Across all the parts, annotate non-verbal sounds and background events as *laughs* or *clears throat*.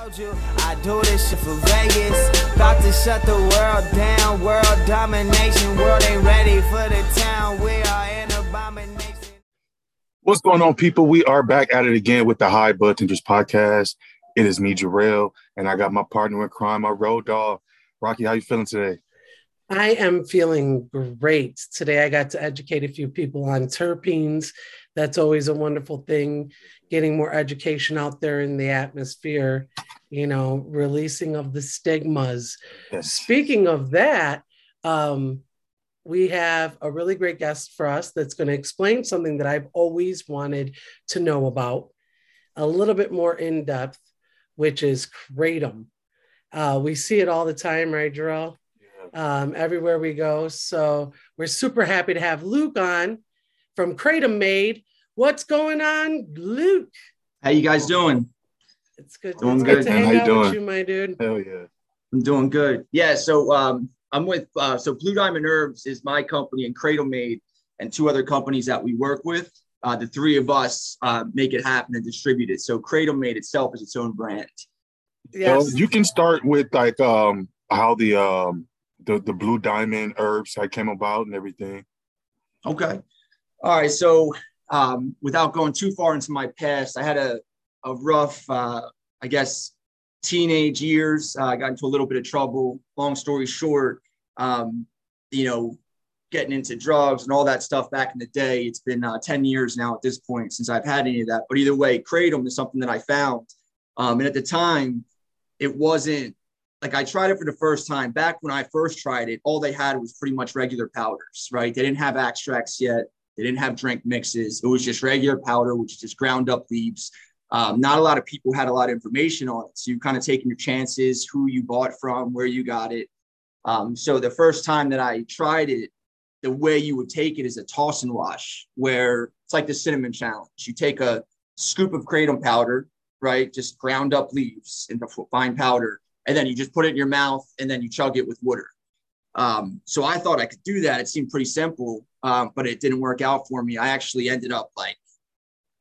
told you I do this shit for Vegas. About to shut the world down. World domination. World ain't ready for the town. We are an abomination. What's going on, people? We are back at it again with the High Blood Tenders podcast. It is me, Jarrell, and I got my partner in crime, my road dog. Rocky, how you feeling today? I am feeling great. Today I got to educate a few people on terpenes. That's always a wonderful thing, getting more education out there in the atmosphere, you know, releasing of the stigmas. Yes. Speaking of that, um, we have a really great guest for us that's going to explain something that I've always wanted to know about a little bit more in depth, which is kratom. Uh, we see it all the time, right, Jarrell? um, everywhere we go. So we're super happy to have Luke on from Kratom Made. What's going on, Luke? How you guys doing? It's good. Doing it's good, good to hang How you out doing? with you, my dude. Hell yeah. I'm doing good. Yeah, so um, I'm with uh, so Blue Diamond Herbs is my company and Cradle Made and two other companies that we work with. Uh, the three of us uh, make it happen and distribute it. So Cradle Made itself is its own brand. Yes. Well, you can start with like um how the um the, the blue diamond herbs I came about and everything. Okay. All right. So um, without going too far into my past, I had a, a rough, uh, I guess, teenage years. Uh, I got into a little bit of trouble. Long story short, um, you know, getting into drugs and all that stuff back in the day. It's been uh, 10 years now at this point since I've had any of that. But either way, Kratom is something that I found. Um, and at the time, it wasn't like I tried it for the first time. Back when I first tried it, all they had was pretty much regular powders, right? They didn't have extracts yet. They didn't have drink mixes. It was just regular powder, which is just ground up leaves. Um, not a lot of people had a lot of information on it. So you kind of taking your chances, who you bought from, where you got it. Um, so the first time that I tried it, the way you would take it is a toss and wash, where it's like the cinnamon challenge. You take a scoop of kratom powder, right? Just ground up leaves into fine powder, and then you just put it in your mouth and then you chug it with water. Um, so I thought I could do that. It seemed pretty simple, um, but it didn't work out for me. I actually ended up like,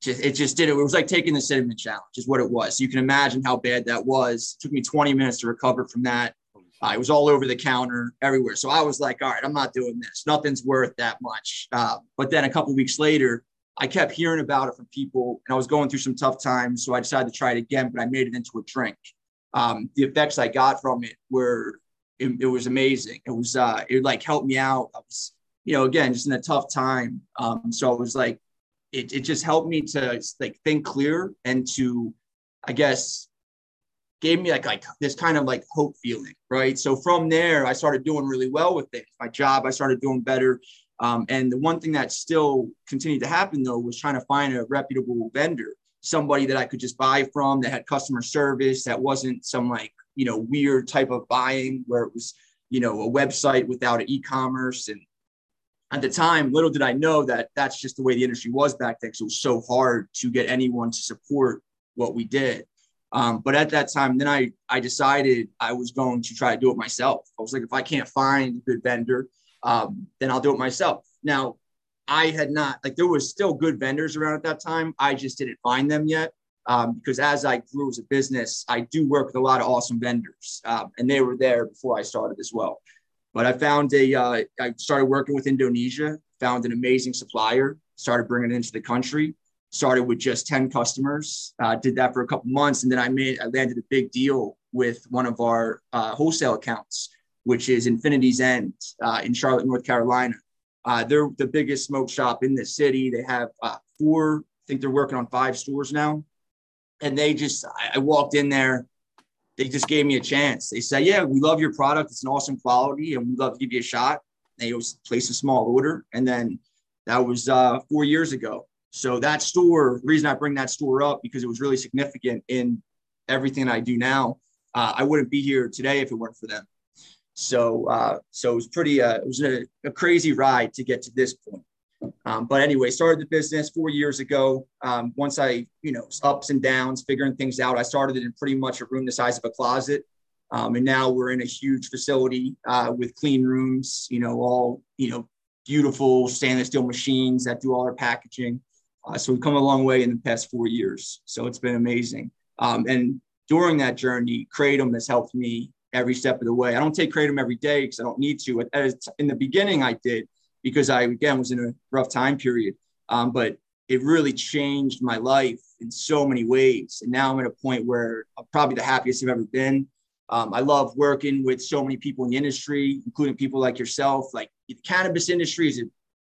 just, it just did it. It was like taking the cinnamon challenge, is what it was. You can imagine how bad that was. It took me 20 minutes to recover from that. Uh, it was all over the counter, everywhere. So I was like, all right, I'm not doing this. Nothing's worth that much. Uh, but then a couple weeks later, I kept hearing about it from people, and I was going through some tough times. So I decided to try it again, but I made it into a drink. Um, the effects I got from it were it, it was amazing. It was uh, it like helped me out. I was, you know, again, just in a tough time. Um, so I was like, it, it just helped me to like think clear and to, I guess, gave me like like this kind of like hope feeling, right? So from there, I started doing really well with it. My job, I started doing better. Um, and the one thing that still continued to happen though was trying to find a reputable vendor, somebody that I could just buy from that had customer service, that wasn't some like you know weird type of buying where it was you know a website without an e-commerce and at the time little did i know that that's just the way the industry was back then because it was so hard to get anyone to support what we did. Um, but at that time then i i decided i was going to try to do it myself. I was like if i can't find a good vendor um, then i'll do it myself. Now i had not like there was still good vendors around at that time. I just didn't find them yet um, because as I grew as a business, I do work with a lot of awesome vendors, um, and they were there before I started as well. But I found a, uh, I started working with Indonesia, found an amazing supplier, started bringing it into the country, started with just 10 customers, uh, did that for a couple months. And then I made, I landed a big deal with one of our uh, wholesale accounts, which is Infinity's End uh, in Charlotte, North Carolina. Uh, they're the biggest smoke shop in the city. They have uh, four, I think they're working on five stores now and they just I, I walked in there they just gave me a chance. They said yeah we love your product. It's an awesome quality and we'd love to give you a shot. They was place a small order and then that was uh, four years ago. So that store reason i bring that store up because it was really significant in everything i do now uh, i wouldn't be here today if it weren't for them. So uh, so it was pretty uh, it was a, a crazy ride to get to this point um, but anyway, started the business four years ago. Um, once I, you know, ups and downs, figuring things out, I started it in pretty much a room the size of a closet. Um, and now we're in a huge facility uh, with clean rooms, you know, all, you know, beautiful stainless steel machines that do all our packaging. Uh, so we've come a long way in the past four years. So it's been amazing. Um, and during that journey, Kratom has helped me every step of the way. I don't take Kratom every day because I don't need to. In the beginning, I did because I again was in a rough time period. Um, but it really changed my life in so many ways. And now I'm at a point where I'm probably the happiest I've ever been. Um, I love working with so many people in the industry, including people like yourself, like the cannabis industry,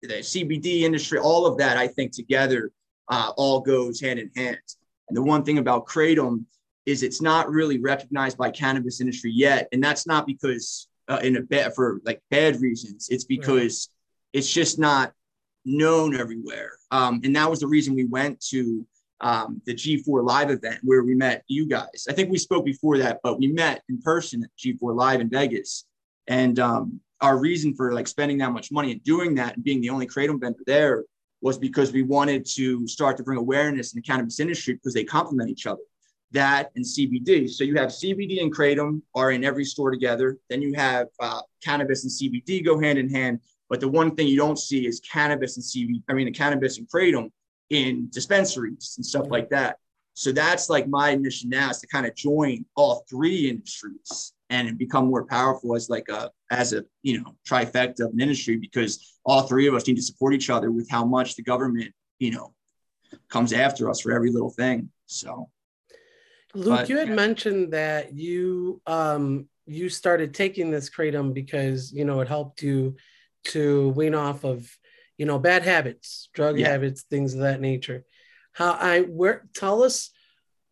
the CBD industry, all of that, I think together uh, all goes hand in hand. And the one thing about Kratom is it's not really recognized by cannabis industry yet. And that's not because uh, in a bad, for like bad reasons. It's because. It's just not known everywhere. Um, and that was the reason we went to um, the G4 Live event where we met you guys. I think we spoke before that, but we met in person at G4 Live in Vegas. And um, our reason for like spending that much money and doing that and being the only kratom vendor there was because we wanted to start to bring awareness in the cannabis industry because they complement each other. That and CBD. So you have CBD and kratom are in every store together. Then you have uh, cannabis and CBD go hand in hand. But the one thing you don't see is cannabis and CBD. I mean, the cannabis and kratom in dispensaries and stuff like that. So that's like my mission now is to kind of join all three industries and become more powerful as like a as a you know trifecta of an industry because all three of us need to support each other with how much the government you know comes after us for every little thing. So Luke, but, you had yeah. mentioned that you um you started taking this kratom because you know it helped you to wean off of you know bad habits drug yeah. habits things of that nature how i where tell us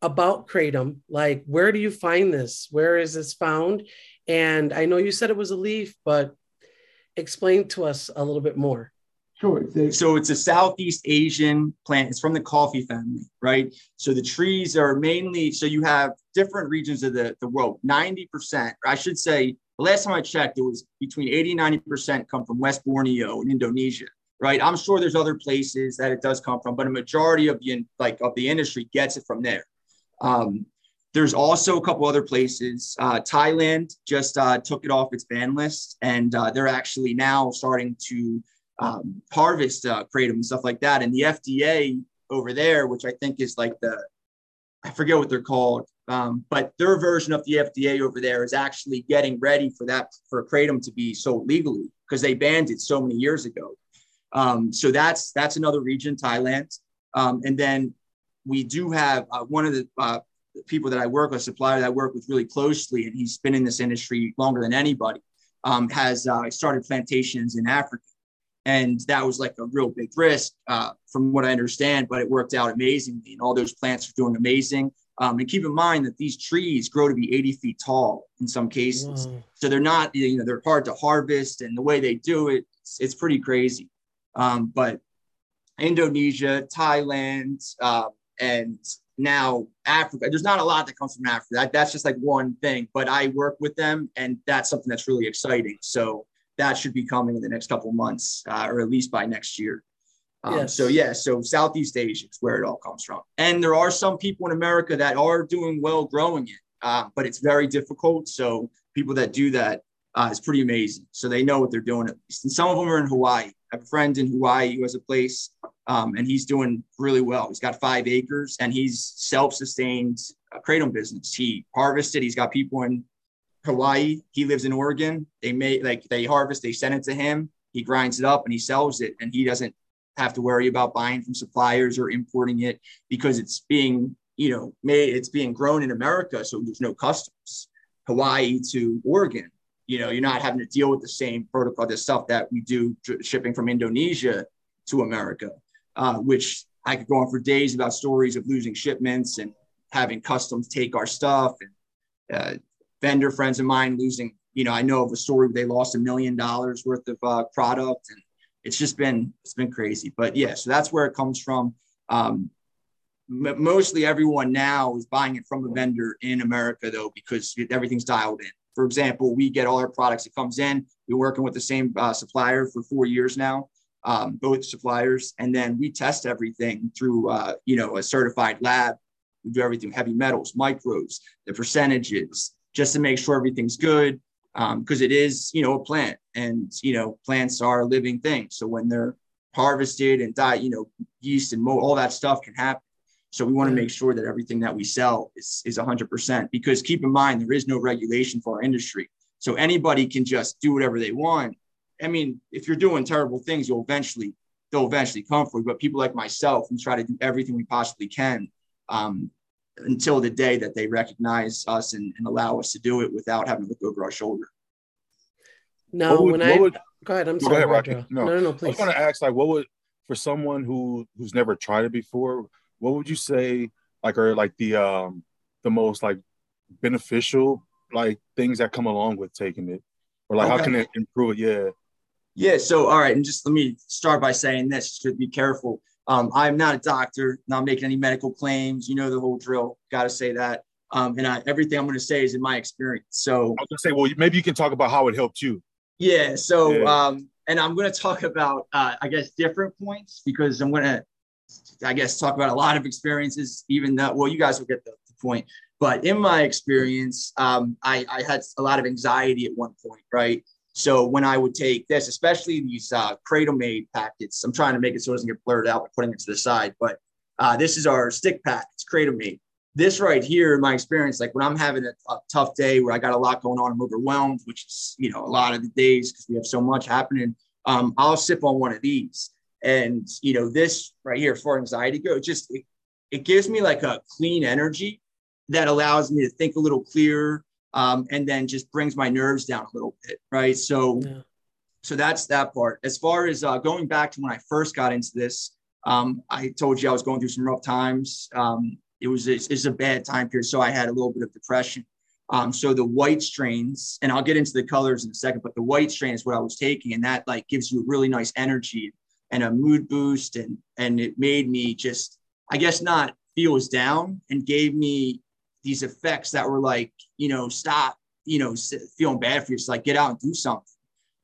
about kratom like where do you find this where is this found and i know you said it was a leaf but explain to us a little bit more Sure. So it's a Southeast Asian plant. It's from the coffee family, right? So the trees are mainly, so you have different regions of the, the world. 90%, I should say, the last time I checked, it was between 80 and 90% come from West Borneo in Indonesia right? I'm sure there's other places that it does come from, but a majority of the like of the industry gets it from there. Um, there's also a couple other places. Uh, Thailand just uh, took it off its ban list, and uh, they're actually now starting to um, harvest uh, kratom and stuff like that. And the FDA over there, which I think is like the, I forget what they're called, um, but their version of the FDA over there is actually getting ready for that for kratom to be sold legally because they banned it so many years ago. Um, so that's that's another region, Thailand. Um, and then we do have uh, one of the uh, people that I work with, supplier that I work with really closely, and he's been in this industry longer than anybody. Um, has uh, started plantations in Africa, and that was like a real big risk, uh, from what I understand. But it worked out amazingly, and all those plants are doing amazing. Um, and keep in mind that these trees grow to be 80 feet tall in some cases, so they're not, you know, they're hard to harvest, and the way they do it, it's, it's pretty crazy. Um, but Indonesia, Thailand, uh, and now Africa. There's not a lot that comes from Africa. That, that's just like one thing, but I work with them, and that's something that's really exciting. So that should be coming in the next couple months, uh, or at least by next year. Um, yes. So yeah, so Southeast Asia is where it all comes from, and there are some people in America that are doing well growing it, uh, but it's very difficult. So people that do that uh, is pretty amazing. So they know what they're doing at least, and some of them are in Hawaii. I have a friend in Hawaii who has a place, um, and he's doing really well. He's got five acres, and he's self-sustained a kratom business. He harvested. He's got people in Hawaii. He lives in Oregon. They make like they harvest. They send it to him. He grinds it up and he sells it, and he doesn't have to worry about buying from suppliers or importing it because it's being you know made. It's being grown in America, so there's no customs. Hawaii to Oregon you know, you're not having to deal with the same protocol, the stuff that we do shipping from Indonesia to America, uh, which I could go on for days about stories of losing shipments and having customs take our stuff and uh, vendor friends of mine losing, you know, I know of a story where they lost a million dollars worth of uh, product and it's just been, it's been crazy, but yeah, so that's where it comes from. Um, mostly everyone now is buying it from a vendor in America though, because everything's dialed in. For example, we get all our products. It comes in. We're working with the same uh, supplier for four years now, um, both suppliers, and then we test everything through uh, you know a certified lab. We do everything heavy metals, micros, the percentages, just to make sure everything's good. Because um, it is you know a plant, and you know plants are living things. So when they're harvested and die, you know yeast and mold, all that stuff can happen. So we want to make sure that everything that we sell is, is 100% because keep in mind, there is no regulation for our industry. So anybody can just do whatever they want. I mean, if you're doing terrible things, you'll eventually, they'll eventually come for you. But people like myself, we try to do everything we possibly can um, until the day that they recognize us and, and, allow us to do it without having to look over our shoulder. No, would, when I would, go ahead, I'm sorry. Go ahead, no. no, no, no, please. I was going to ask, like, what would for someone who who's never tried it before, what would you say, like, are like the um the most like beneficial like things that come along with taking it, or like okay. how can it improve it? Yeah. Yeah. So, all right, and just let me start by saying this: to be careful. Um, I'm not a doctor, not making any medical claims. You know the whole drill. Got to say that. Um, and I, everything I'm going to say is in my experience. So I was going to say, well, maybe you can talk about how it helped you. Yeah. So, yeah. Um, and I'm going to talk about, uh, I guess, different points because I'm going to, I guess, talk about a lot of experiences. Even though, well, you guys will get the, the point. But in my experience, um, I, I, had a lot of anxiety at one point, right? So when I would take this, especially these uh, Cradle Made packets, I'm trying to make it so it doesn't get blurred out by putting it to the side. But uh, this is our stick pack. It's Cradle Made. This right here, in my experience, like when I'm having a, a, tough day where I got a lot going on, I'm overwhelmed, which is you know a lot of the days because we have so much happening. Um, I'll sip on one of these, and you know this right here for anxiety go. Just it, it gives me like a clean energy that allows me to think a little clearer um, and then just brings my nerves down a little bit right? So yeah. so that's that part. As far as uh, going back to when i first got into this um, i told you i was going through some rough times. Um, it was it's, a bad time period so i had a little bit of depression. Um, so the white strains and i'll get into the colors in a second but the white strain is what i was taking and that like gives you a really nice energy and a mood boost and and it made me just i guess not feel as down and gave me these effects that were like, you know, stop, you know, feeling bad for yourself, like get out and do something.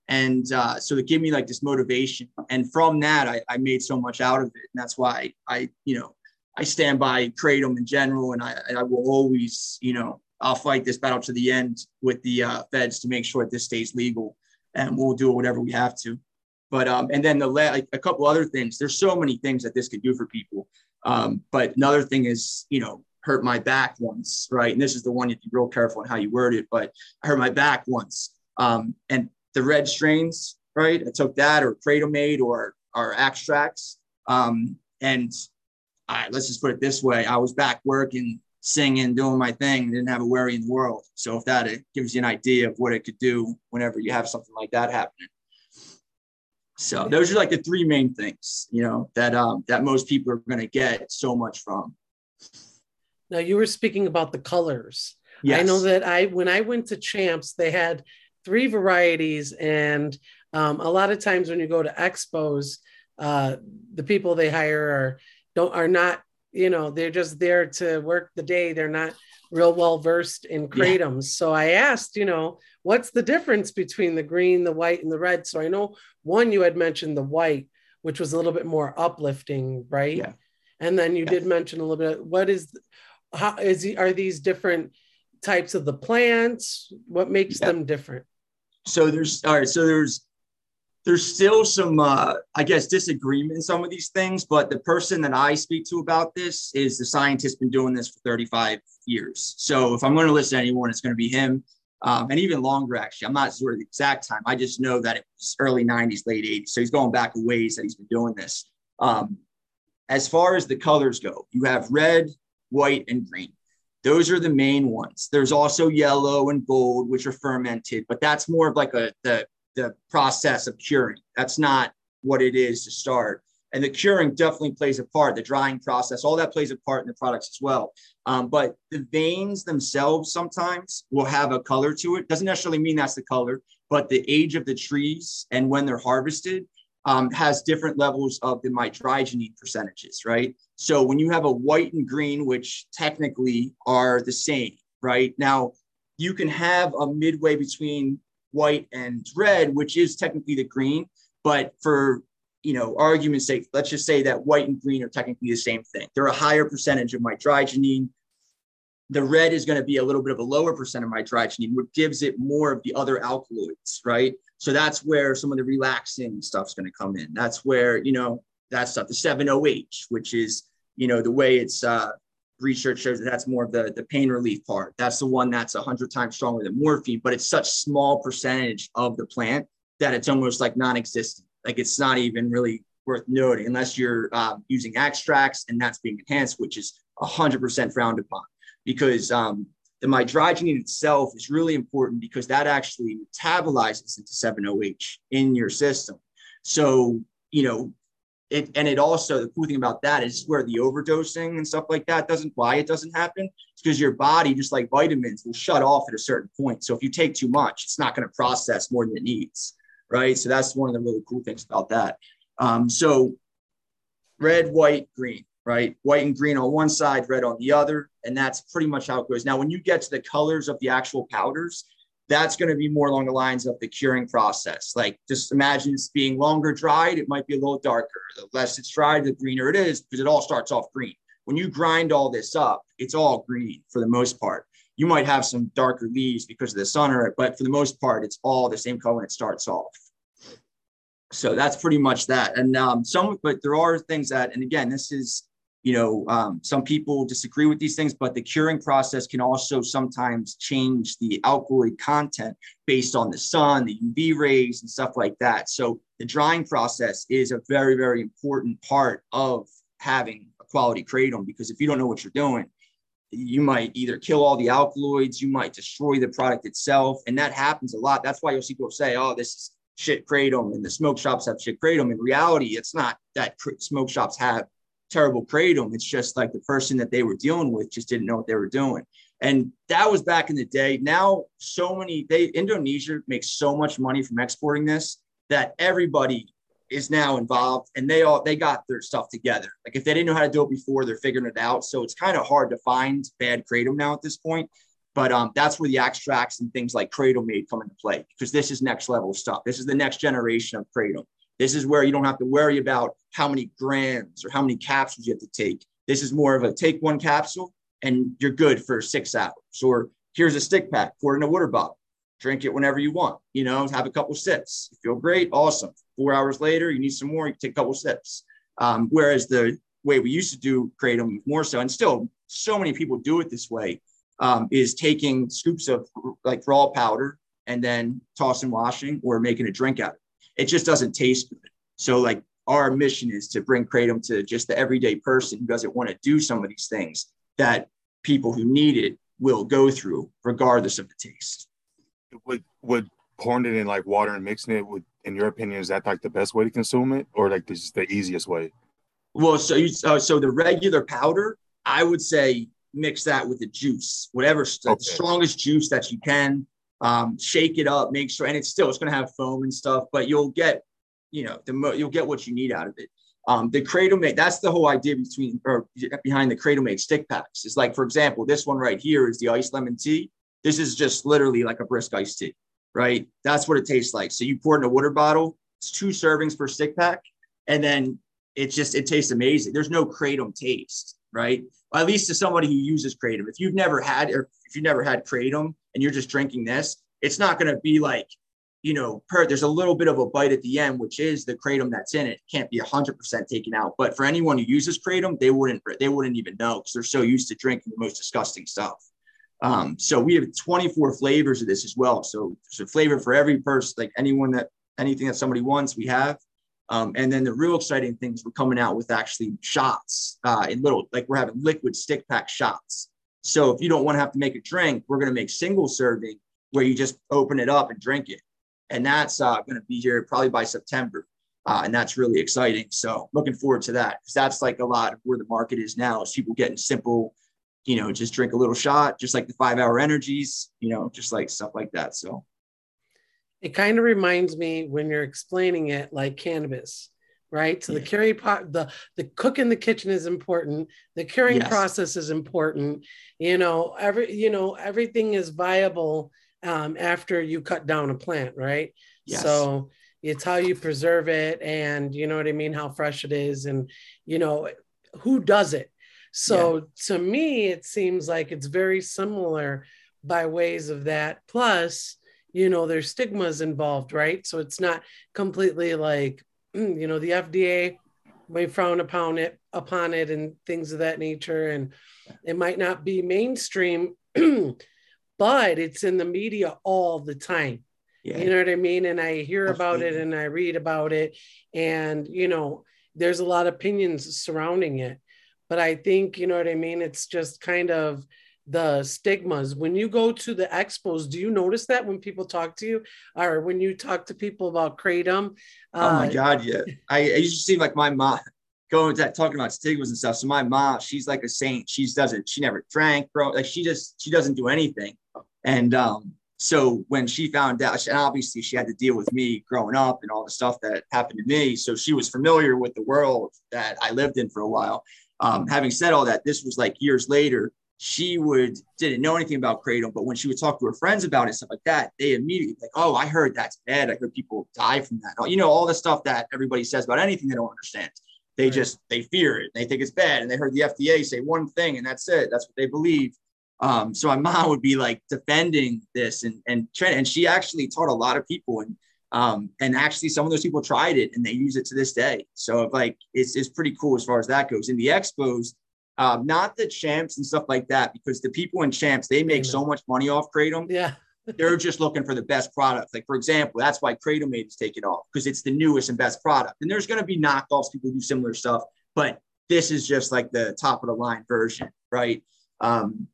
And uh, so it gave me like this motivation. And from that, I, I made so much out of it. And that's why I, you know, I stand by Kratom in general. And I, I will always, you know, I'll fight this battle to the end with the uh, feds to make sure that this stays legal. And we'll do whatever we have to. But, um, and then the, like a couple other things, there's so many things that this could do for people. Um, but another thing is, you know, hurt my back once, right? And this is the one you have to be real careful on how you word it, but I hurt my back once. Um, and the red strains, right? I took that or Cradle Made or our extracts. Um, and I, let's just put it this way. I was back working, singing, doing my thing, didn't have a worry in the world. So if that gives you an idea of what it could do whenever you have something like that happening. So those are like the three main things, you know, that um, that most people are going to get so much from. Now you were speaking about the colors. Yes. I know that I when I went to Champs, they had three varieties, and um, a lot of times when you go to expos, uh, the people they hire are don't are not you know they're just there to work the day. They're not real well versed in kratom. Yeah. So I asked, you know, what's the difference between the green, the white, and the red? So I know one you had mentioned the white, which was a little bit more uplifting, right? Yeah. And then you yeah. did mention a little bit. What is how is he, are these different types of the plants? What makes yeah. them different? So there's all right. So there's there's still some uh, I guess disagreement in some of these things, but the person that I speak to about this is the scientist been doing this for 35 years. So if I'm going to listen to anyone, it's going to be him. Um, and even longer, actually. I'm not sure the exact time. I just know that it was early 90s, late 80s. So he's going back a ways that he's been doing this. Um, as far as the colors go, you have red, white, and green. Those are the main ones. There's also yellow and gold, which are fermented, but that's more of like a the the process of curing. That's not what it is to start. And the curing definitely plays a part. The drying process, all that plays a part in the products as well. Um, but the veins themselves sometimes will have a color to it. Doesn't necessarily mean that's the color, but the age of the trees and when they're harvested um, has different levels of the mitragynine percentages, right? So when you have a white and green, which technically are the same, right? Now you can have a midway between white and red, which is technically the green, but for you know argument's sake, let's just say that white and green are technically the same thing. They're a higher percentage of mitragynine. The red is going to be a little bit of a lower percent of mitragynine, which gives it more of the other alkaloids, right? So that's where some of the relaxing stuff's going to come in. That's where, you know, that stuff, the 7OH, which is you know, the way it's uh, research shows that that's more of the, the pain relief part. That's the one that's 100 times stronger than morphine, but it's such small percentage of the plant that it's almost like non-existent. Like it's not even really worth noting unless you're uh, using extracts and that's being enhanced, which is 100% frowned upon because um, the mitragynine itself is really important because that actually metabolizes into 7-OH in your system. So, you know, it, and it also the cool thing about that is where the overdosing and stuff like that doesn't why it doesn't happen it's because your body just like vitamins will shut off at a certain point. So if you take too much it's not going to process more than it needs right? So that's one of the really cool things about that. Um, so red white green right white and green on one side red on the other and that's pretty much how it goes now when you get to the colors of the actual powders that's going to be more along the lines of the curing process. Like just imagine it's being longer dried, it might be a little darker. The less it's dried, the greener it is because it all starts off green. When you grind all this up, it's all green for the most part. You might have some darker leaves because of the sun or it, but for the most part, it's all the same color when it starts off. So that's pretty much that. And um, some, but there are things that, and again, this is you know, um, some people disagree with these things, but the curing process can also sometimes change the alkaloid content based on the sun, the UV rays, and stuff like that. So the drying process is a very, very important part of having a quality kratom because if you don't know what you're doing, you might either kill all the alkaloids, you might destroy the product itself, and that happens a lot. That's why you'll see people say, "Oh, this is shit kratom," and the smoke shops have shit kratom. In reality, it's not that smoke shops have terrible kratom. It's just like the person that they were dealing with just didn't know what they were doing. And that was back in the day. Now, so many they Indonesia makes so much money from exporting this that everybody is now involved and they all they got their stuff together. Like if they didn't know how to do it before, they're figuring it out. So it's kind of hard to find bad kratom now at this point. But um, that's where the extracts and things like kratom made come into play because this is next level stuff. This is the next generation of kratom. This is where you don't have to worry about how many grams or how many capsules you have to take. This is more of a take one capsule and you're good for six hours. Or here's a stick pack, pour it in a water bottle, drink it whenever you want, you know, have a couple sips. You feel great, awesome. Four hours later, you need some more, you take a couple sips. Um, whereas the way we used to do kratom more so, and still so many people do it this way, um, is taking scoops of like raw powder and then tossing washing or making a drink out of it it just doesn't taste good. So like our mission is to bring kratom to just the everyday person who doesn't want to do some of these things that people who need it will go through regardless of the taste. Would would pouring it in like water and mixing it would in your opinion is that like the best way to consume it or like this is the easiest way? Well, so you, uh, so the regular powder, I would say mix that with the juice, whatever okay. the strongest juice that you can um, shake it up, make sure, and it's still it's going to have foam and stuff, but you'll get, you know, the mo- you'll get what you need out of it. Um, the cradle Made, that's the whole idea between or behind the cradle Made stick packs. Is like, for example, this one right here is the iced lemon tea. This is just literally like a brisk iced tea, right? That's what it tastes like. So you pour it in a water bottle. It's two servings per stick pack, and then it just it tastes amazing. There's no kratom taste, right? at least to somebody who uses kratom. If you've never had or if you've never had kratom and you're just drinking this, it's not going to be like, you know, per, there's a little bit of a bite at the end, which is the kratom that's in it. Can't be 100% taken out. But for anyone who uses kratom, they wouldn't they wouldn't even know because they're so used to drinking the most disgusting stuff. Um, so we have 24 flavors of this as well. So there's a flavor for every person, like anyone that anything that somebody wants, we have. Um, and then the real exciting things we're coming out with actually shots uh, in little, like we're having liquid stick pack shots. So if you don't want to have to make a drink, we're going to make single serving where you just open it up and drink it. And that's uh, going to be here probably by September. Uh, and that's really exciting. So looking forward to that because that's like a lot of where the market is now is people getting simple, you know, just drink a little shot, just like the five hour energies, you know, just like stuff like that. So it kind of reminds me when you're explaining it like cannabis right so yeah. the curing pot the the cook in the kitchen is important the curing yes. process is important you know every you know everything is viable um, after you cut down a plant right yes. so it's how you preserve it and you know what i mean how fresh it is and you know who does it so yeah. to me it seems like it's very similar by ways of that plus you know there's stigmas involved right so it's not completely like Mm, you know the fda may frown upon it upon it and things of that nature. And it might not be mainstream *clears throat* but it's in the media all the time. Yeah. you know what i mean? And i hear about it and i read about it. And you know there's a lot of opinions surrounding it. But i think you know what i mean? It's just kind of the stigmas. When you go to the expos do you notice that when people talk to you? Or when you talk to people about kratom uh, oh my uh, god yeah. I, I used to see like my mom going to that talking about stigmas and stuff. So my mom she's like a saint. She doesn't she never drank bro. Like she just she doesn't do anything. And um so when she found out and obviously she had to deal with me growing up and all the stuff that happened to me. So she was familiar with the world that i lived in for a while. Um, having said all that this was like years later she would didn't know anything about kratom, but when she would talk to her friends about it, stuff like that, they immediately like, oh, I heard that's bad. I heard people die from that. You know, all the stuff that everybody says about anything they don't understand. They right. just they fear it. They think it's bad, and they heard the FDA say one thing, and that's it. That's what they believe. Um, so my mom would be like defending this and and and she actually taught a lot of people and um, and actually some of those people tried it and they use it to this day. So like it's it's pretty cool as far as that goes. In the expos, um, not the champs and stuff like that, because the people in champs they make so much money off kratom. Yeah. *laughs* They're just looking for the best product. Like for example, that's why Kratom Made is taken off because it's the newest and best product. And there's going to be knockoffs, people do similar stuff, but this is just like the top of the line version, right? Um,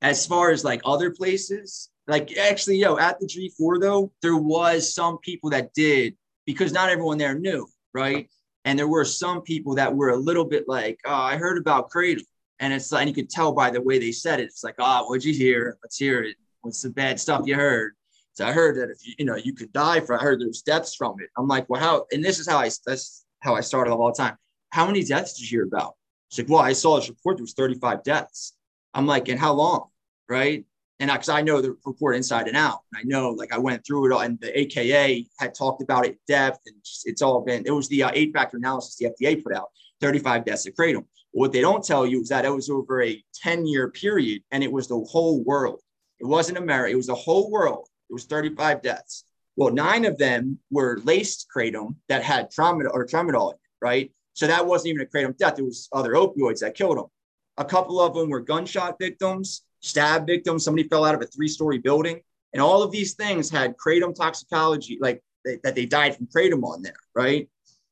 as far as like other places, like actually, yo, at the G4 though, there was some people that did because not everyone there knew, right? And there were some people that were a little bit like, oh, I heard about Kratom. And it's like, and you could tell by the way they said it. It's like, oh, what'd you hear? Let's hear it. What's the bad stuff you heard? So I heard that if you, you know, you could die from, I heard there's deaths from it. I'm like, well, how, and this is how I, that's how I started all the time. How many deaths did you hear about? It's like, well, I saw this report, there was 35 deaths. I'm like, and how long? Right and because I, know the report inside and out, and I know like I went through it all, and the AKA had talked about it depth, and just, it's all been. It was the uh, eight factor analysis the FDA put out, 35 deaths of kratom. What they don't tell you is that it was over a 10 year period, and it was the whole world. It wasn't America; it was the whole world. It was 35 deaths. Well, nine of them were laced kratom that had tramadol or tramadol right? So that wasn't even a kratom death; it was other opioids that killed them. A couple of them were gunshot victims stab victim, somebody fell out of a three story building. And all of these things had kratom toxicology, like they, that they died from kratom on there, right?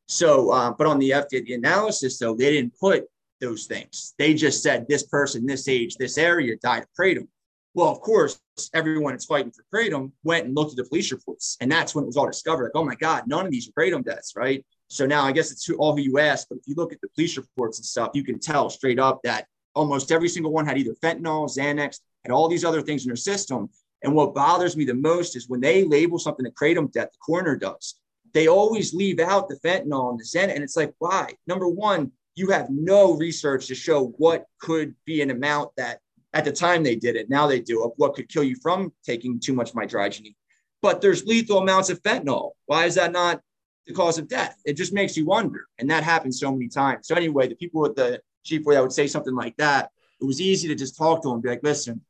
So, uh, but on the FDA analysis, though, they didn't put those things. They just said this person, this age, this area died of kratom. Well, of course, everyone that's fighting for kratom went and looked at the police reports, and that's when it was all discovered. Like, oh my God, none of these are kratom deaths, right? So now I guess it's all who you ask, but if you look at the police reports and stuff, you can tell straight up that almost every single one had either fentanyl, Xanax, and all these other things in their system. And what bothers me the most is when they label something a kratom death, the coroner does, they always leave out the fentanyl and the Xanax. And it's like, why? Number one, you have no research to show what could be an amount that at the time they did it, now they do, of what could kill you from taking too much mitragynine. But there's lethal amounts of fentanyl. Why is that not the cause of death? It just makes you wonder. And that happens so many times. So anyway, the people with the chief where I would say something like that, it was easy to just talk to him and be like, listen,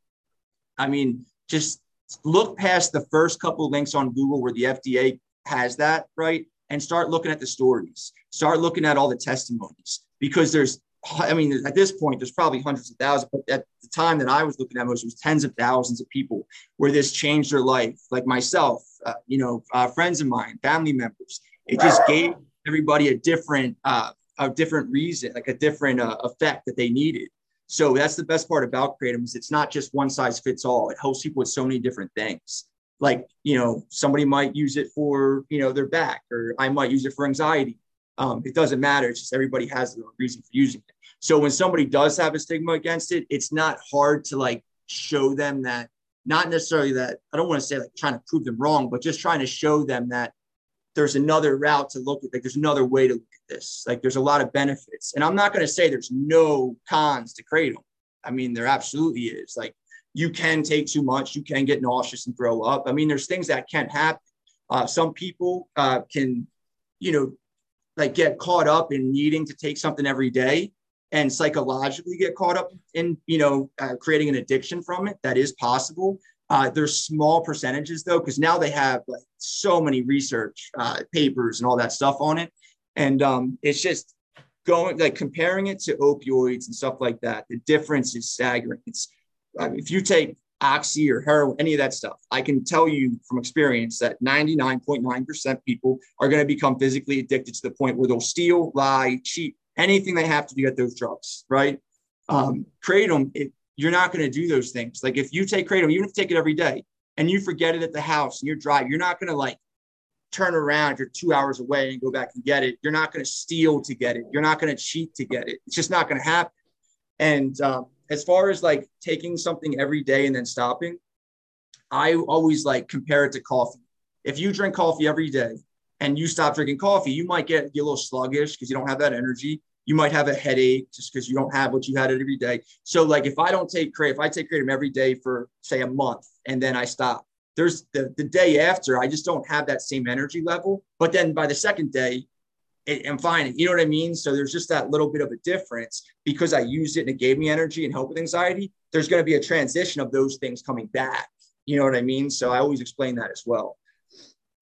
I mean, just look past the first couple links on Google where the FDA has that, right? And start looking at the stories, start looking at all the testimonies because there's, I mean, at this point, there's probably hundreds of thousands, but at the time that I was looking at most, it was tens of thousands of people where this changed their life, like myself, uh, you know, uh, friends of mine, family members. It just gave everybody a different uh, a different reason, like a different uh, effect that they needed. So that's the best part about Kratom is it's not just one size fits all. It helps people with so many different things. Like, you know, somebody might use it for, you know, their back, or I might use it for anxiety. Um, it doesn't matter. It's just everybody has a reason for using it. So when somebody does have a stigma against it, it's not hard to like show them that, not necessarily that, I don't want to say like trying to prove them wrong, but just trying to show them that there's another route to look at like there's another way to this. Like there's a lot of benefits. And i'm not going to say there's no cons to kratom. I mean there absolutely is. Like you can take too much. You can get nauseous and throw up. I mean there's things that can happen. Uh, some people uh, can you know like get caught up in needing to take something every day and psychologically get caught up in you know uh, creating an addiction from it. That is possible. Uh, there's small percentages though, because now they have like so many research uh, papers and all that stuff on it, and um, it's just going like comparing it to opioids and stuff like that, the difference is staggering. It's I mean, if you take oxy or heroin, any of that stuff, I can tell you from experience that 99.9% people are going to become physically addicted to the point where they'll steal, lie, cheat, anything they have to do get those drugs, right? Um, kratom, it, you're not going to do those things. Like if you take kratom, even if you take it every day and you forget it at the house and you're driving, you're not going to like turn around you're two hours away and go back and get it. You're not going to steal to get it. You're not going to cheat to get it. It's just not going to happen. And um, as far as like taking something every day and then stopping, I always like compare it to coffee. If you drink coffee every day and you stop drinking coffee, you might get, get a little sluggish because you don't have that energy. You might have a headache just because you don't have what you had every day. So, like, if I don't take kratom, if I take kratom every day for say a month and then I stop, there's the, the day after, I just don't have that same energy level. But then by the second day, it, I'm fine. You know what I mean? So there's just that little bit of a difference because I used it and it gave me energy and help with anxiety. There's going to be a transition of those things coming back. You know what I mean? So I always explain that as well.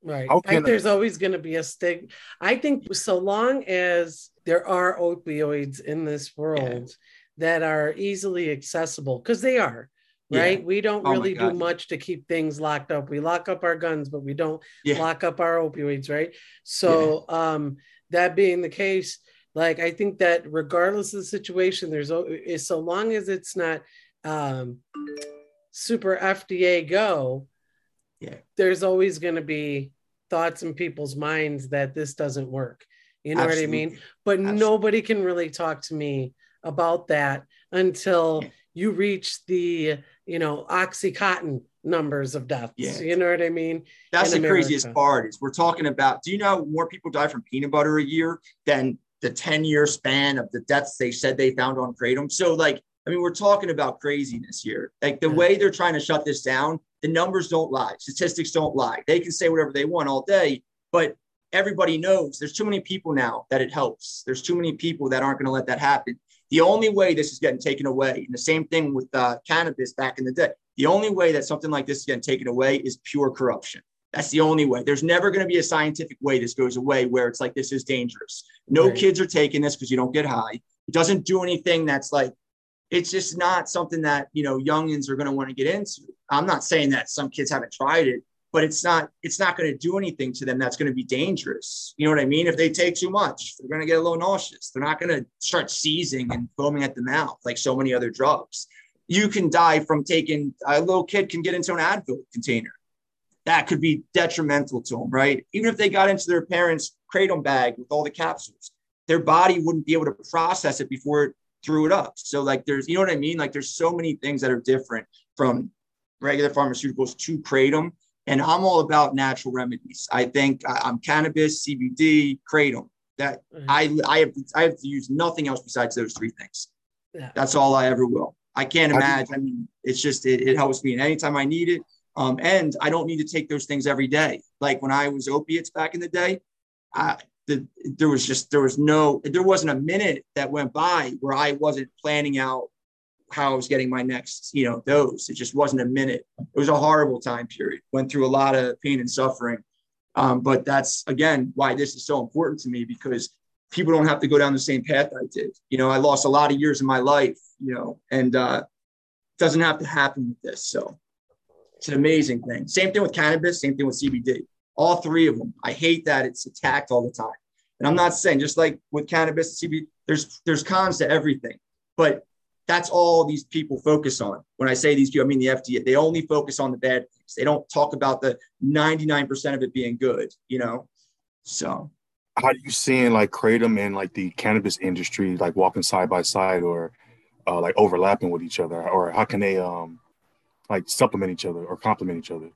Right. I think there's always going to be a stick. I think so long as there are opioids in this world yeah. that are easily accessible, because they are, right? Yeah. We don't oh really do much to keep things locked up. We lock up our guns, but we don't yeah. lock up our opioids, right? So, um, that being the case, like I think that regardless of the situation, there's is so long as it's not um, super FDA go, yeah, there's always going to be thoughts in people's minds that this doesn't work. You know Absolutely. what I mean? But Absolutely. nobody can really talk to me about that until yeah. You reach the, you know, Oxycontin numbers of deaths. Yeah. You know what I mean? That's the craziest part is we're talking about, do you know more people die from peanut butter a year than the 10 year span of the deaths they said they found on Kratom? So like, I mean, we're talking about craziness here. Like the yeah. way they're trying to shut this down, the numbers don't lie. Statistics don't lie. They can say whatever they want all day, but everybody knows there's too many people now that it helps. There's too many people that aren't going to let that happen. The only way this is getting taken away, and the same thing with uh, cannabis back in the day, the only way that something like this is getting taken away is pure corruption. That's the only way. There's never going to be a scientific way this goes away where it's like this is dangerous. No right. kids are taking this because you don't get high. It doesn't do anything that's like it's just not something that you know youngins are going to want to get into. I'm not saying that some kids haven't tried it, but it's not it's not going to do anything to them that's going to be dangerous. You know what I mean? If they take too much, they're going to get a little nauseous. They're not going to start seizing and foaming at the mouth like so many other drugs. You can die from taking a little kid can get into an Advil container. That could be detrimental to them, right? Even if they got into their parents' kratom bag with all the capsules, their body wouldn't be able to process it before it threw it up. So like there's you know what I mean? Like there's so many things that are different from regular pharmaceuticals to kratom and I'm all about natural remedies. I think I'm cannabis, CBD, kratom. That mm-hmm. I I have I have to use nothing else besides those three things. Yeah. That's all I ever will. I can't imagine. I mean, it's just it, it helps me, and anytime I need it, um, and I don't need to take those things every day. Like when I was opiates back in the day, I, the, there was just there was no there wasn't a minute that went by where I wasn't planning out how I was getting my next, you know, dose. It just wasn't a minute. It was a horrible time period. Went through a lot of pain and suffering. Um, but that's again why this is so important to me because people don't have to go down the same path I did. You know, I lost a lot of years of my life, you know, and uh, it doesn't have to happen with this. So it's an amazing thing. Same thing with cannabis, same thing with CBD. All three of them. I hate that it's attacked all the time. And I'm not saying just like with cannabis, CBD, there's there's cons to everything. But that's all these people focus on. When I say these people, I mean the FDA. They only focus on the bad things. They don't talk about the 99% of it being good, you know? So how do you seeing like Kratom and like the cannabis industry like walking side by side or uh, like overlapping with each other? Or how can they um like supplement each other or complement each other?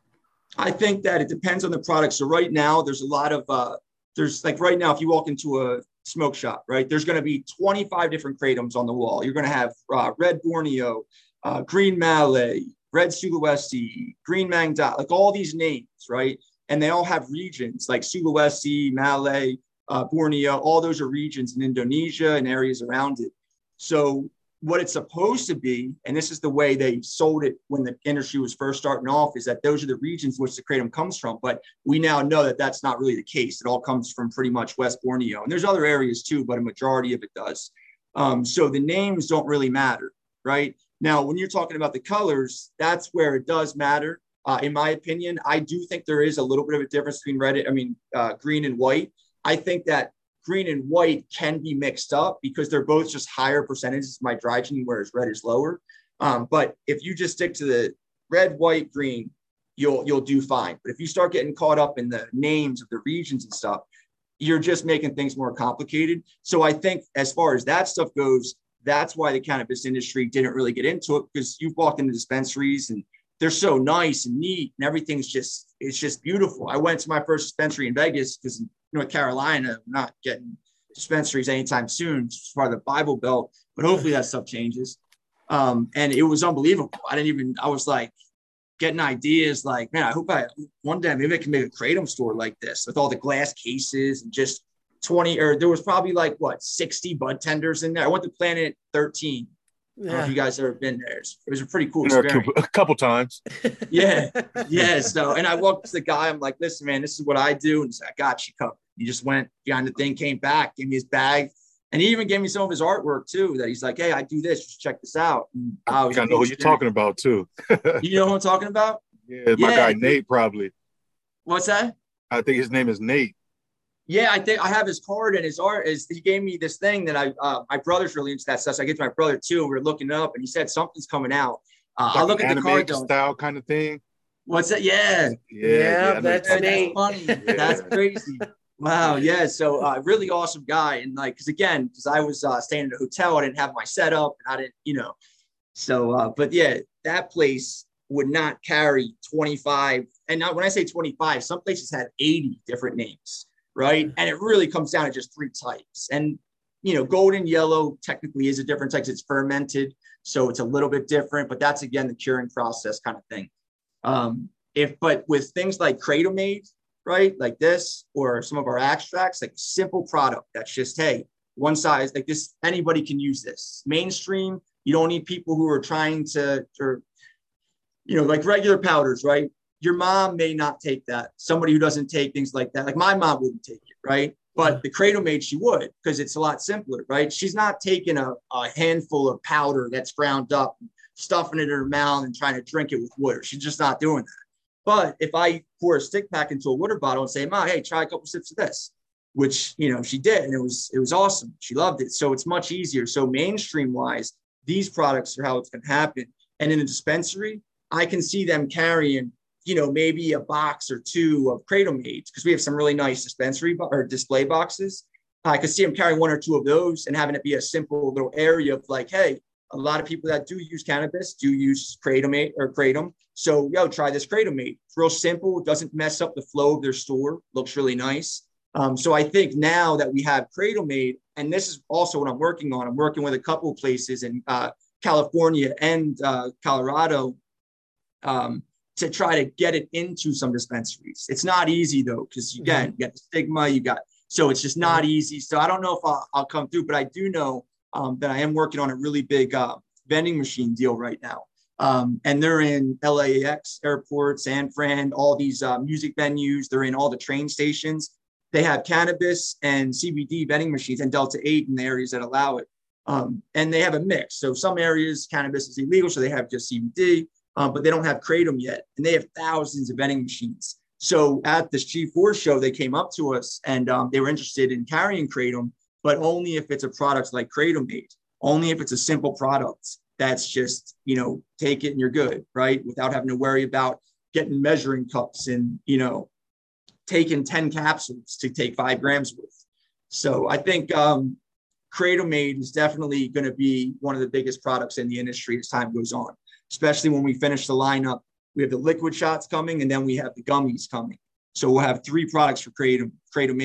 I think that it depends on the product. So right now there's a lot of uh there's like right now if you walk into a smoke shop, right? There's going to be 25 different kratoms on the wall. You're going to have uh, red Borneo, uh, green Malay, red Sulawesi, green Maeng Da, like all these names, right? And they all have regions like Sulawesi, Malay, uh, Borneo. All those are regions in Indonesia and areas around it. So what it's supposed to be, and this is the way they sold it when the industry was first starting off, is that those are the regions which the kratom comes from. But we now know that that's not really the case. It all comes from pretty much West Borneo, and there's other areas too, but a majority of it does. Um, so the names don't really matter, right? Now, when you're talking about the colors, that's where it does matter. Uh, in my opinion, I do think there is a little bit of a difference between red, I mean, uh, green and white. I think that green and white can be mixed up because they're both just higher percentages of mitragynine, whereas red is lower. Um, but if you just stick to the red, white, green, you'll you'll do fine. But if you start getting caught up in the names of the regions and stuff, you're just making things more complicated. So I think as far as that stuff goes, that's why the cannabis industry didn't really get into it because you've walked into dispensaries and they're so nice and neat and everything's just it's just beautiful. I went to my first dispensary in Vegas because North Carolina, not getting dispensaries anytime soon. It's part of the Bible Belt, but hopefully that stuff changes. Um, and it was unbelievable. I didn't even. I was like getting ideas, like, man, I hope I one day maybe I can make a kratom store like this with all the glass cases and just 20 or there was probably like what 60 bud tenders in there. I went to Planet 13 yeah. if you guys ever been there. It was a pretty cool experience. A couple times. yeah. *laughs* Yeah. So, and I walked to the guy. I'm like, listen, man, this is what I do. And he said, I got you covered. He just went behind the thing, came back, gave me his bag. And he even gave me some of his artwork too. That he's like, "Hey, I do this. Just check this out." And I, was I know what you're talking about too. you know what I'm talking about? *laughs* Yeah, my yeah. guy Nate probably. What's that? I think his name is Nate. Yeah, I think I have his card and his art is he gave me this thing that I uh, my brother's really into that stuff. So I get to my brother too. We are looking it up and he said something's coming out. Uh, like I'll look at the card though. style kind of thing. What's that? Yeah. Yeah, yeah, yeah that's, that's funny. That's crazy. Wow. Yeah. So uh, really awesome guy. And like, cause again, cause I was uh, staying in a hotel, I didn't have my setup and I didn't, you know, so, uh, but yeah, that place would not carry 25. And now when I say 25, some places had 80 different names, right? And it really comes down to just three types. And, you know, golden yellow technically is a different type. It's fermented. So it's a little bit different, but that's again, the curing process kind of thing. Um, if, but with things like Kratomade, right? Like this, or some of our extracts, like simple product that's just, hey, one size, like this, anybody can use this. Mainstream, you don't need people who are trying to, or, you know, like regular powders, right? Your mom may not take that. Somebody who doesn't take things like that, like my mom wouldn't take it, right? But the Kratomade, she would because it's a lot simpler, right? She's not taking a, a handful of powder that's ground up, stuffing it in her mouth and trying to drink it with water. She's just not doing that. But if I pour a stick pack into a water bottle and say, "Ma, hey, try a couple sips of this," which you know she did, and it was it was awesome. She loved it. So it's much easier. So mainstream wise, these products are how it's to happen. And in a dispensary, I can see them carrying, you know, maybe a box or two of Kratomades because we have some really nice dispensary bo- or display boxes. I could see them carrying one or two of those and having it be a simple little area of like, hey, a lot of people that do use cannabis do use kratom or kratom. So yo, try this kratom mate. It's real simple. It doesn't mess up the flow of their store. Looks really nice. Um, so I think now that we have kratom made, and this is also what I'm working on. I'm working with a couple of places in uh, California and uh, Colorado um, to try to get it into some dispensaries. It's not easy though, because again, mm-hmm. you got the stigma, you got so it's just not easy. So I don't know if I'll, I'll come through, but I do know um, that I am working on a really big uh, vending machine deal right now. Um, and they're in LAX airport, San Fran, all these uh, music venues. They're in all the train stations. They have cannabis and CBD vending machines and Delta 8 in the areas that allow it. Um, and they have a mix. So some areas cannabis is illegal, so they have just CBD, um, but they don't have kratom yet. And they have thousands of vending machines. So at this G4 show, they came up to us and um, they were interested in carrying kratom but only if it's a product like Kratom Made, only if it's a simple product that's just, you know, take it and you're good, right? Without having to worry about getting measuring cups and, you know, taking 10 capsules to take five grams worth. So I think um, Made is definitely going to be one of the biggest products in the industry as time goes on, especially when we finish the lineup. We have the liquid shots coming and then we have the gummies coming. So we'll have three products for Kratom, Kratom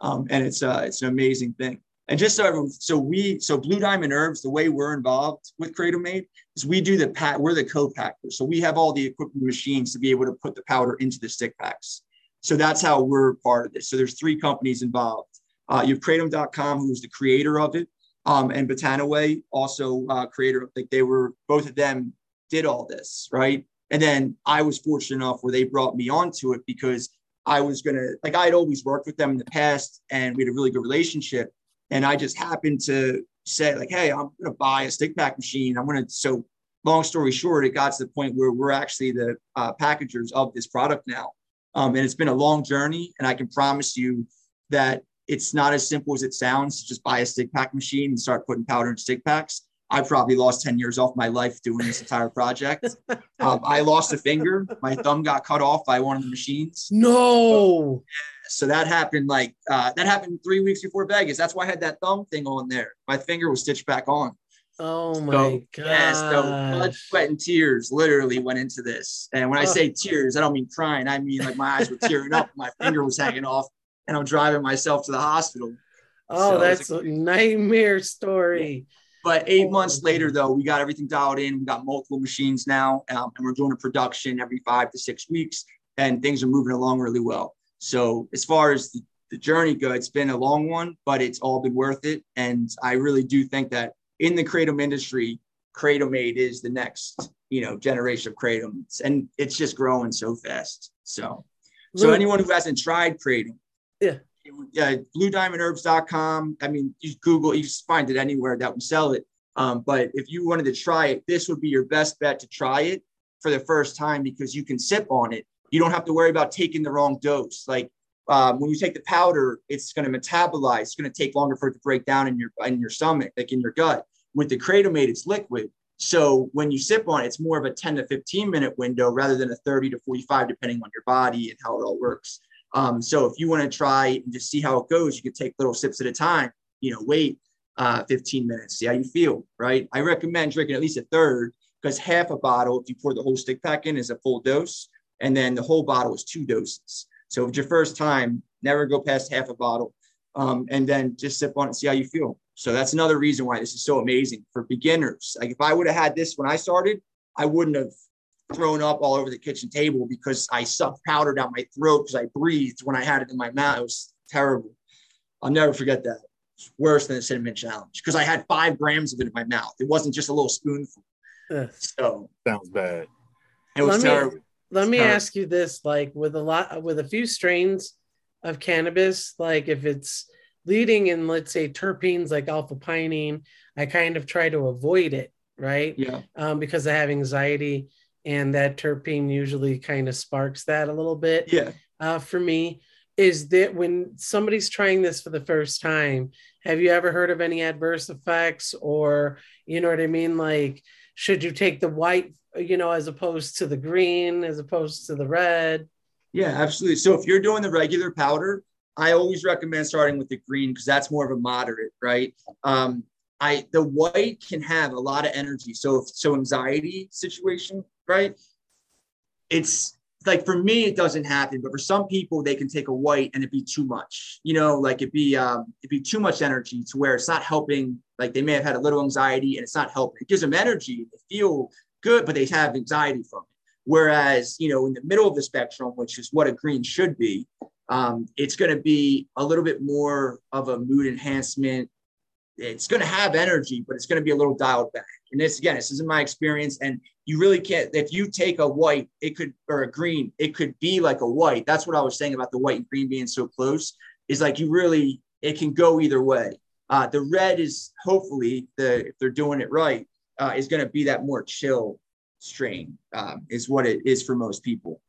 um, and it's uh, it's an amazing thing. And just so everyone, so we so Blue Diamond Herbs, the way we're involved with Kratom Made is we do the pat, we're the co-packer. So we have all the equipment machines to be able to put the powder into the stick packs. So that's how we're part of this. So there's three companies involved. Uh, you have kratom.com, who's the creator of it. um, and Botanaway, also uh, creator. Like they were both of them did all this, right? And then I was fortunate enough where they brought me onto it because I was gonna like I had always worked with them in the past, and we had a really good relationship. And I just happened to say like, hey, I'm gonna buy a stick pack machine. I'm gonna so. Long story short, it got to the point where we're actually the uh, packagers of this product now, um, and it's been a long journey. And I can promise you that it's not as simple as it sounds to just buy a stick pack machine and start putting powder in stick packs. I probably lost 10 years off my life doing this entire project. um, I lost a finger. My thumb got cut off by one of the machines. No. So that happened like uh, that happened three weeks before Vegas. That's why I had that thumb thing on there. My finger was stitched back on. Oh my So, god. yeah, so blood, sweat, and tears literally went into this. And when I say tears, I don't mean crying. I mean like my eyes were tearing up, my finger was hanging off, and I'm driving myself to the hospital. oh, so that's it's a nightmare story. But eight months later, though, we got everything dialed in. We got multiple machines now, um, and we're doing a production every five to six weeks, and things are moving along really well. So as far as the, the journey goes, it's been a long one, but it's all been worth it. And I really do think that in the kratom industry, kratom aid is the next, you know, generation of kratoms, and it's just growing so fast. So, so anyone who hasn't tried kratom, Yeah. Yeah, bluediamondherbs.com. I mean, you Google, you just find it anywhere that we sell it. Um, but if you wanted to try it, this would be your best bet to try it for the first time because you can sip on it. You don't have to worry about taking the wrong dose. Like um, when you take the powder, it's going to metabolize. It's going to take longer for it to break down in your in your stomach, like in your gut. With the kratomate, it's liquid. So when you sip on it, it's more of a 10 to 15 minute window rather than a 30 to 45, depending on your body and how it all works. Um, so if you want to try and just see how it goes, you can take little sips at a time, you know, wait uh, 15 minutes, see how you feel, right? I recommend drinking at least a third because half a bottle, if you pour the whole stick pack in, is a full dose. And then the whole bottle is two doses. So if it's your first time, never go past half a bottle. Um, and then just sip on it see how you feel. So that's another reason why this is so amazing for beginners. Like if I would have had this when I started, I wouldn't have thrown up all over the kitchen table because I sucked powder down my throat because I breathed when I had it in my mouth. It was terrible. I'll never forget that. It's worse than the cinnamon challenge because I had five grams of it in my mouth. It wasn't just a little spoonful. Ugh. So Sounds bad. it was Let me- terrible. let me Sorry. ask you this like with a lot with a few strains of cannabis like if it's leading in let's say terpenes like alpha pinene i kind of try to avoid it right Yeah. um, because i have anxiety and that terpene usually kind of sparks that a little bit Yeah. uh, for me is that when somebody's trying this for the first time have you ever heard of any adverse effects or you know what i mean like should you take the white you know as opposed to the green as opposed to the red Yeah, absolutely. So if you're doing the regular powder, I always recommend starting with the green because that's more of a moderate, right? Um, I the white can have a lot of energy. So if so anxiety situation, right? It's like for me, it doesn't happen, but for some people, they can take a white and it be too much. You know, like it be um, it be too much energy to where it's not helping. Like they may have had a little anxiety and it's not helping. It gives them energy. They feel good, but they have anxiety from it. Whereas, you know, in the middle of the spectrum, which is what a green should be, um, it's going to be a little bit more of a mood enhancement. It's going to have energy, but it's going to be a little dialed back. And this, again, this isn't my experience. And you really can't, if you take a white, it could, or a green, it could be like a white. That's what I was saying about the white and green being so close, is like you really, it can go either way. Uh, the red is hopefully, the if they're doing it right, uh, is going to be that more chill strain um, is what it is for most people.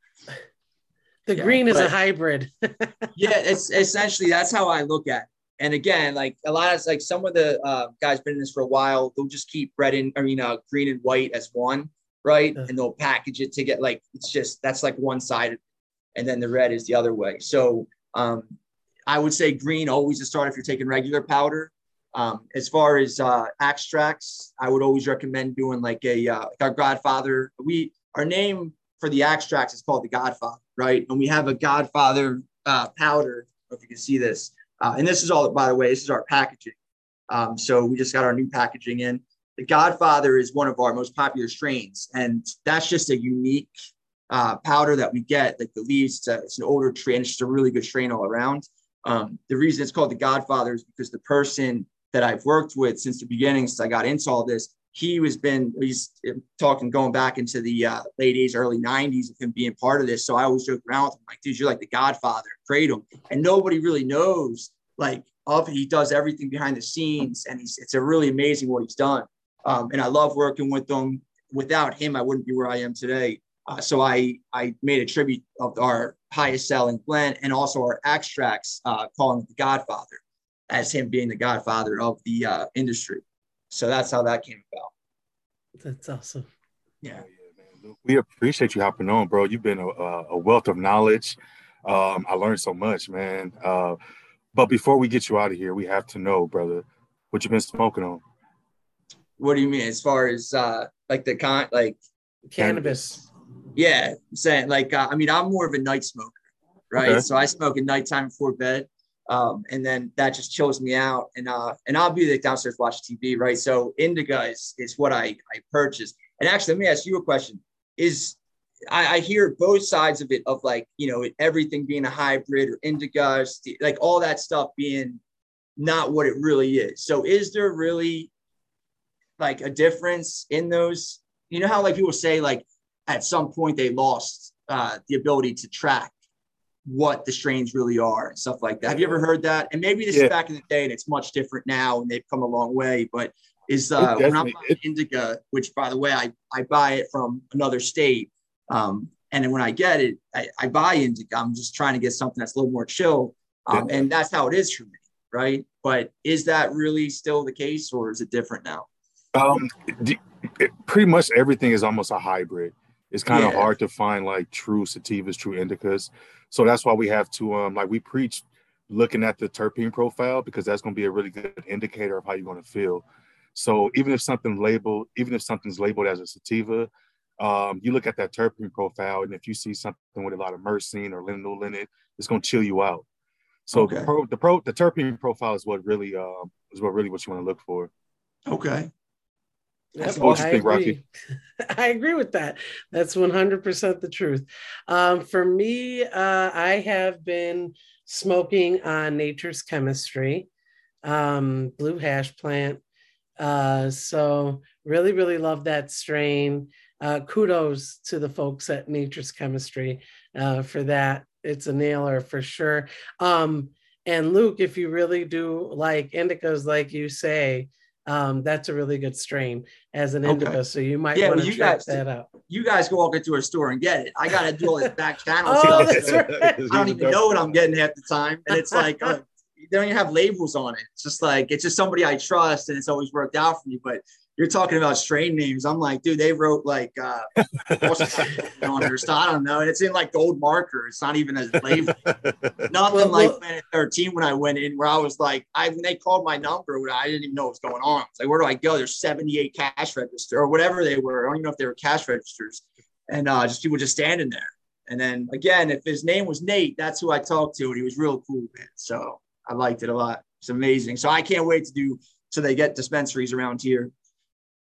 the Yeah, green is a hybrid *laughs* Yeah, it's essentially that's how I look at it. And again, like a lot of like some of the uh, guys been in this for a while, they'll just keep red and I mean uh, green and white as one, right? And they'll package it to get like it's just that's like one side, and then the red is the other way. So um, I would say green always to start if you're taking regular powder. Um, as far as uh, extracts, I would always recommend doing like a uh, like our Godfather. We our name for the extracts is called the Godfather, right? And we have a Godfather uh, powder. I don't know if you can see this. Uh, and this is all, by the way, this is our packaging. Um, so we just got our new packaging in. The Godfather is one of our most popular strains, and that's just a unique uh, powder that we get. Like the leaves, it's, a, it's an older strain. It's just a really good strain all around. Um, the reason it's called the Godfather is because the person that I've worked with since the beginning, since I got into all this, he was been he's talking going back into the uh, late 80s, early 90s of him being part of this. So I always joke around with him like, dude, you're like the Godfather, Kratom, and nobody really knows like of he does everything behind the scenes, and he's it's a really amazing what he's done. Um, and I love working with him. Without him, I wouldn't be where I am today. Uh, so I I made a tribute of our highest selling blend and also our extracts, uh, calling the Godfather, as him being the Godfather of the uh, industry. So that's how that came about. That's awesome. Yeah. We appreciate you hopping on, bro. You've been a, a wealth of knowledge. Um, I learned so much, man. Uh, but before we get you out of here, we have to know, brother, what you've been smoking on. What do you mean, as far as uh, like the con, like cannabis? Yeah, I'm saying like uh, I mean, I'm more of a night smoker, right? Okay. So I smoke at nighttime before bed. Um, and then that just chills me out. And uh, and I'll be like downstairs watching TV, right? So indica is, is what I, I purchased. And actually, let me ask you a question: Is I, I hear both sides of it, of like you know everything being a hybrid or indica, like all that stuff being not what it really is. So is there really like a difference in those? You know how like people say like at some point they lost uh, the ability to track what the strains really are and stuff like that. Have you ever heard that? And maybe this yeah. is back in the day and it's much different now and they've come a long way, but is uh when I'm buying indica, which by the way, I, I buy it from another state. Um, and then when I get it, I, I buy indica. I'm just trying to get something that's a little more chill. Um, yeah. and that's how it is for me, right? But is that really still the case or is it different now? Um, it, pretty much everything is almost a hybrid. It's kind of yeah. hard to find like true sativas, true indicas. So that's why we have to um like we preach looking at the terpene profile because that's going to be a really good indicator of how you're going to feel. So even if something labeled, even if something's labeled as a sativa, um, you look at that terpene profile, and if you see something with a lot of myrcene or linalool in it, it's going to chill you out. So okay. the pro, the pro, the terpene profile is what really uh, is what really what you want to look for. Okay. Yep, you I agree. Rocky? *laughs* I agree with that. That's 100% the truth. Um, for me, uh, I have been smoking on Nature's Chemistry, um, Blue Hash Plant. Uh, so, really, really love that strain. Uh, kudos to the folks at Nature's Chemistry uh, for that. It's a nailer for sure. Um, and Luke, if you really do like indicas, like you say, um, that's a really good strain as an indica. Okay. So you might yeah, want to check guys, that out. You guys go walk into a store and get it. I got to do all this back *laughs* channel oh, stuff. Right. I don't even know what I'm getting half the time. And it's like, uh, *laughs* they don't even have labels on it. It's just like, it's just somebody I trust and it's always worked out for me. But you're talking about strain names. I'm like, dude, they wrote like uh *laughs* I don't. I don't know. And it's in like gold marker. It's not even a label. *laughs* Nothing well, like well, Planet 13 when I went in where I was like, I when they called my number, I didn't even know what was going on. It's like, where do I go? There's 78 cash register or whatever they were. I don't even know if they were cash registers. And uh just people just standing there. And then again, if his name was Nate, that's who I talked to, and he was real cool, man. So I liked it a lot. It's amazing. So I can't wait to do so they get dispensaries around here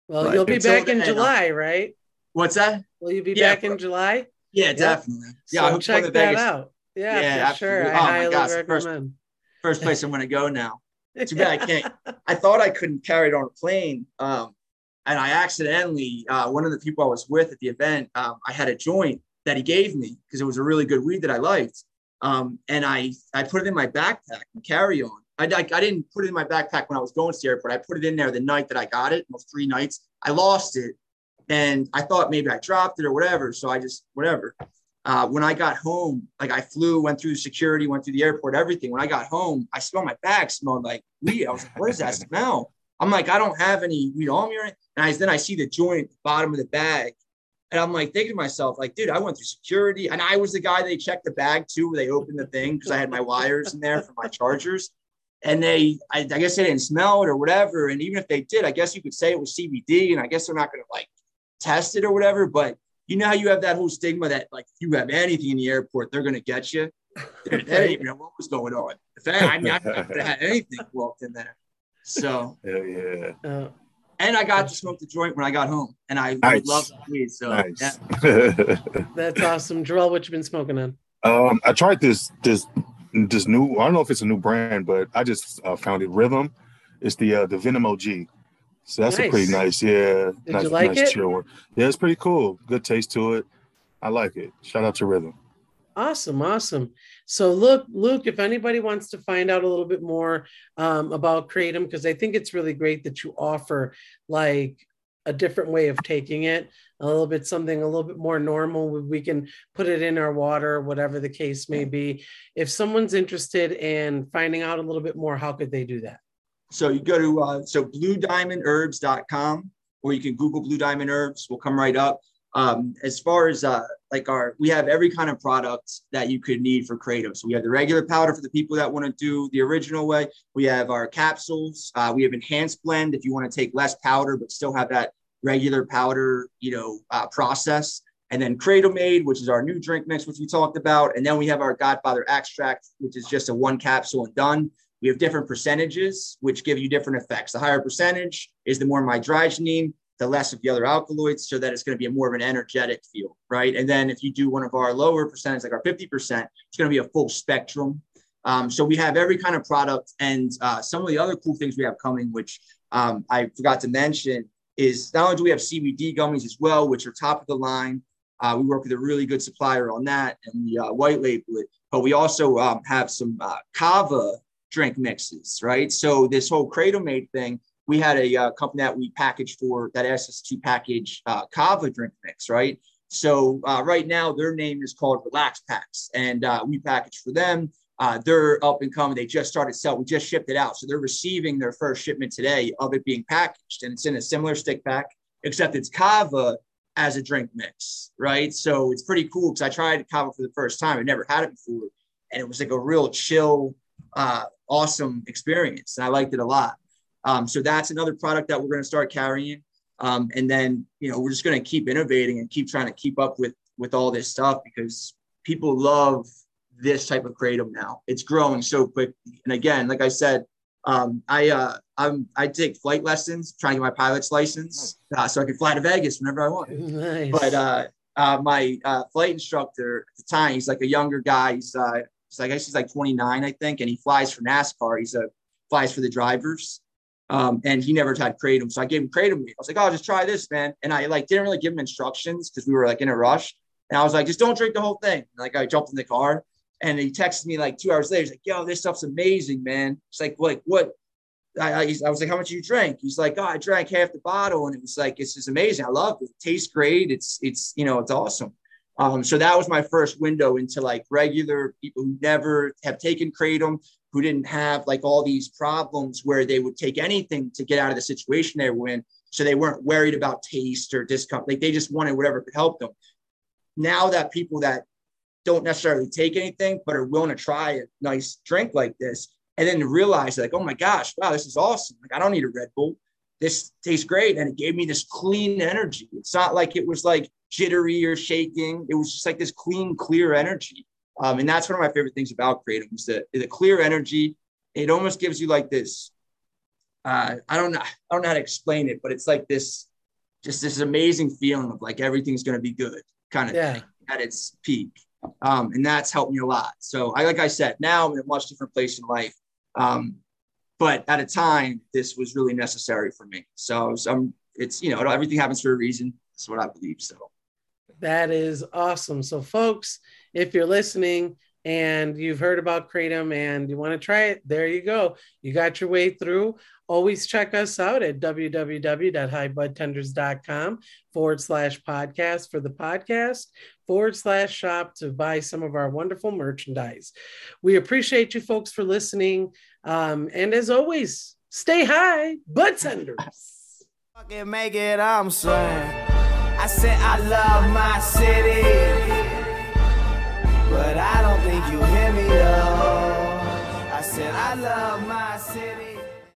well, but you'll be back in July, right? What's that? Will you be yeah, back in July? Yeah, definitely. Yeah, so check that Vegas. out. Yeah, yeah for sure. I oh highly gosh, recommend. First, first place I'm going to go now. Too bad I can't. *laughs* I thought I couldn't carry it on a plane, um, and I accidentally. Uh, one of the people I was with at the event, um, I had a joint that he gave me because it was a really good weed that I liked, um, and I I put it in my backpack and carry on. I, I, I, didn't put it in my backpack when I was going to the airport. I put it in there the night that I got it, those three nights. I lost it. And I thought maybe I dropped it or whatever. So I just, whatever. Uh, when I got home, like I flew, went through security, went through the airport, everything. When I got home, I smelled my bag smelled like weed. I was like, what is that smell? I'm like, I don't have any weed on me. And I, then I see the joint the bottom of the bag. And I'm like thinking to myself, like, dude, I went through security. And I was the guy they checked the bag too, they opened the thing because I had my wires in there for my chargers and they I, I, guess they didn't smell it or whatever and even if they did i guess you could say it was cbd and i guess they're not going to like test it or whatever but you know how you have that whole stigma that like if you have anything in the airport they're going to get you they didn't even know what was going on if I, I mean i could have had anything walked in there so yeah uh, and I got to smoke the joint when I got home, and I nice. love weed. So nice. yeah. *laughs* that's awesome, Jarrell. What you been smoking on? Um, I tried this this this new. I don't know if it's a new brand, but I just uh, found it Rhythm. It's the uh, the Venom OG. So that's Nice. a pretty nice, yeah. Did nice, you like nice it? chill one. Yeah, it's pretty cool. Good taste to it. I like it. Shout out to Rhythm. Awesome, awesome. So, look, Luke, if anybody wants to find out a little bit more um, about Kratom, because I think it's really great that you offer like a different way of taking it, a little bit something a little bit more normal. We- can put it in our water, whatever the case may be. If someone's interested in finding out a little bit more, how could they do that? So you go to uh, so bluediamondherbs.com or you can Google Blue Diamond Herbs. We'll come right up. Um, as far as uh, like our, we have every kind of product that you could need for Kratom. So we have the regular powder for the people that want to do the original way. We have our capsules. Uh, we have enhanced blend if you want to take less powder but still have that regular powder, you know, uh, process. And then Kratom Aid, which is our new drink mix, which we talked about. And then we have our Godfather extract, which is just a one capsule and done. We have different percentages, which give you different effects. The higher percentage is the more mitragynine, the less of the other alkaloids, so that it's going to be a more of an energetic feel, right? And then if you do one of our lower percentages, like our 50%, it's going to be a full spectrum. Um, so we have every kind of product. And uh, some of the other cool things we have coming, which um, I forgot to mention, is not only do we have CBD gummies as well, which are top of the line. Uh, we work with a really good supplier on that and we uh, white label it. But we also um, have some uh, kava drink mixes, right? So this whole Kratomade thing, we had a uh, company that we packaged for that asked us to package uh, kava drink mix, right? So uh, right now their name is called Relax Packs, and uh, we package for them. Uh, they're up and coming. They just started selling. We just shipped it out, so they're receiving their first shipment today of it being packaged, and it's in a similar stick pack, except it's kava as a drink mix, right? So it's pretty cool because I tried kava for the first time. I've never had it before, and it was like a real chill, uh, awesome experience, and I liked it a lot. Um, so that's another product that we're going to start carrying, um, and then you know we're just going to keep innovating and keep trying to keep up with with all this stuff because people love this type of kratom now. It's growing so quickly, and again, like I said, um, I uh, I'm I take flight lessons, trying to get my pilot's license, uh, so I can fly to Vegas whenever I want. *laughs* Nice. But uh, uh, my uh, flight instructor at the time, he's like a younger guy. He's, uh, he's like, I guess he's like 29, I think, and he flies for NASCAR. He's a flies for the drivers. Um, and he never had kratom, so I gave him kratom. I was like, "Oh, just try this, man." And I like didn't really give him instructions because we were like in a rush. And I was like, "Just don't drink the whole thing." And, like I jumped in the car, and he texted me like two hours later. He's like, "Yo, this stuff's amazing, man." It's like, like what? I, I, I was like, how much you drank? He's like, oh, I drank half the bottle, and it was like, it's just amazing. I love it. It tastes great. It's, it's, you know, it's awesome. Um, so that was my first window into like regular people who never have taken kratom, who didn't have like all these problems where they would take anything to get out of the situation they were in. So they weren't worried about taste or discomfort. Like they just wanted whatever could help them. Now that people that don't necessarily take anything but are willing to try a nice drink like this, and then realize like, oh my gosh, wow, this is awesome. Like I don't need a Red Bull. This tastes great. And it gave me this clean energy. It's not like it was like jittery or shaking. It was just like this clean, clear energy. Um, and that's one of my favorite things about Kratom is the, the clear energy. It almost gives you like this. Uh, I don't know. I don't know how to explain it, but it's like this, just this amazing feeling of like everything's going to be good kind of Yeah. thing at its peak. Um, and that's helped me a lot. So I, like I said, now I'm in a much different place in life. Um, but at a time, this was really necessary for me. So I'm, it's, you know, everything happens for a reason. That's what I believe. So That is awesome. So, folks, if you're listening and you've heard about Kratom and you want to try it, there you go. You got your way through. Always check us out at www.highbudtenders.com forward slash podcast for the podcast, forward slash shop to buy some of our wonderful merchandise. We appreciate you folks for listening. Um, and as always, stay high, bud tenders. Fucking make it, I'm saying. I said I love my city, but I don't think you hear me though. I said I love.